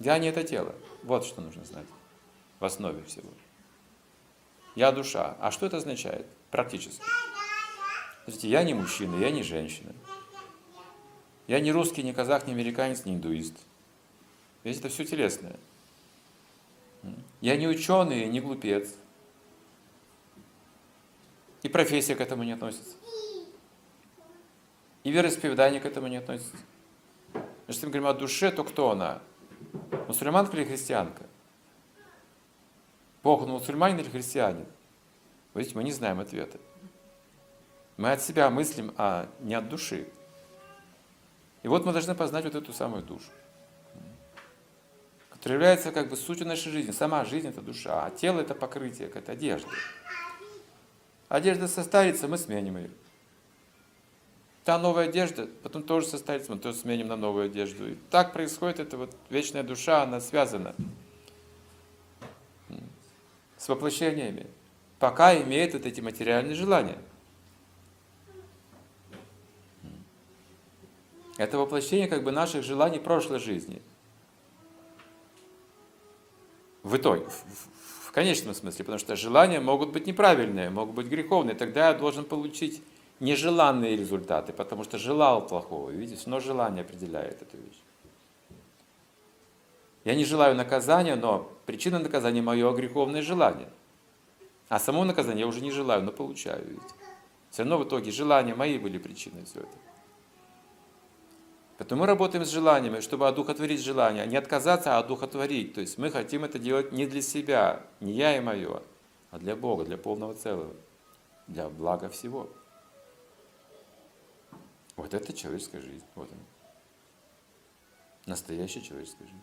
Я не это тело. Вот что нужно знать в основе всего. Я душа. А что это означает практически? Смотрите, я не мужчина, я не женщина. Я не русский, не казах, не американец, не индуист. Ведь это все телесное. Я не ученый, не глупец. И профессия к этому не относится. И вероисповедание к этому не относится. Если мы говорим о душе, то кто она? Мусульманка или христианка? Бог, он мусульманин или христианин? Видите, мы не знаем ответа. Мы от себя мыслим, а не от души. И вот мы должны познать вот эту самую душу, которая является как бы сутью нашей жизни. Сама жизнь – это душа, а тело – это покрытие, это одежда. Одежда состарится, мы сменим ее. Та новая одежда, потом тоже состарится, мы тоже сменим на новую одежду. И так происходит, это вот вечная душа, она связана с воплощениями, пока имеет вот эти материальные желания. Это воплощение как бы наших желаний прошлой жизни. В итоге, в, в конечном смысле, потому что желания могут быть неправильные, могут быть греховные. Тогда я должен получить нежеланные результаты, потому что желал плохого. Видите, но желание определяет эту вещь. Я не желаю наказания, но причина наказания мое греховное желание. А само наказание я уже не желаю, но получаю. Видите. Все равно в итоге желания мои были причиной всего этого. Поэтому мы работаем с желаниями, чтобы одухотворить желание, не отказаться, а одухотворить. То есть мы хотим это делать не для себя, не я и мое, а для Бога, для полного целого, для блага всего. Вот это человеческая жизнь. Вот она. Настоящая человеческая жизнь.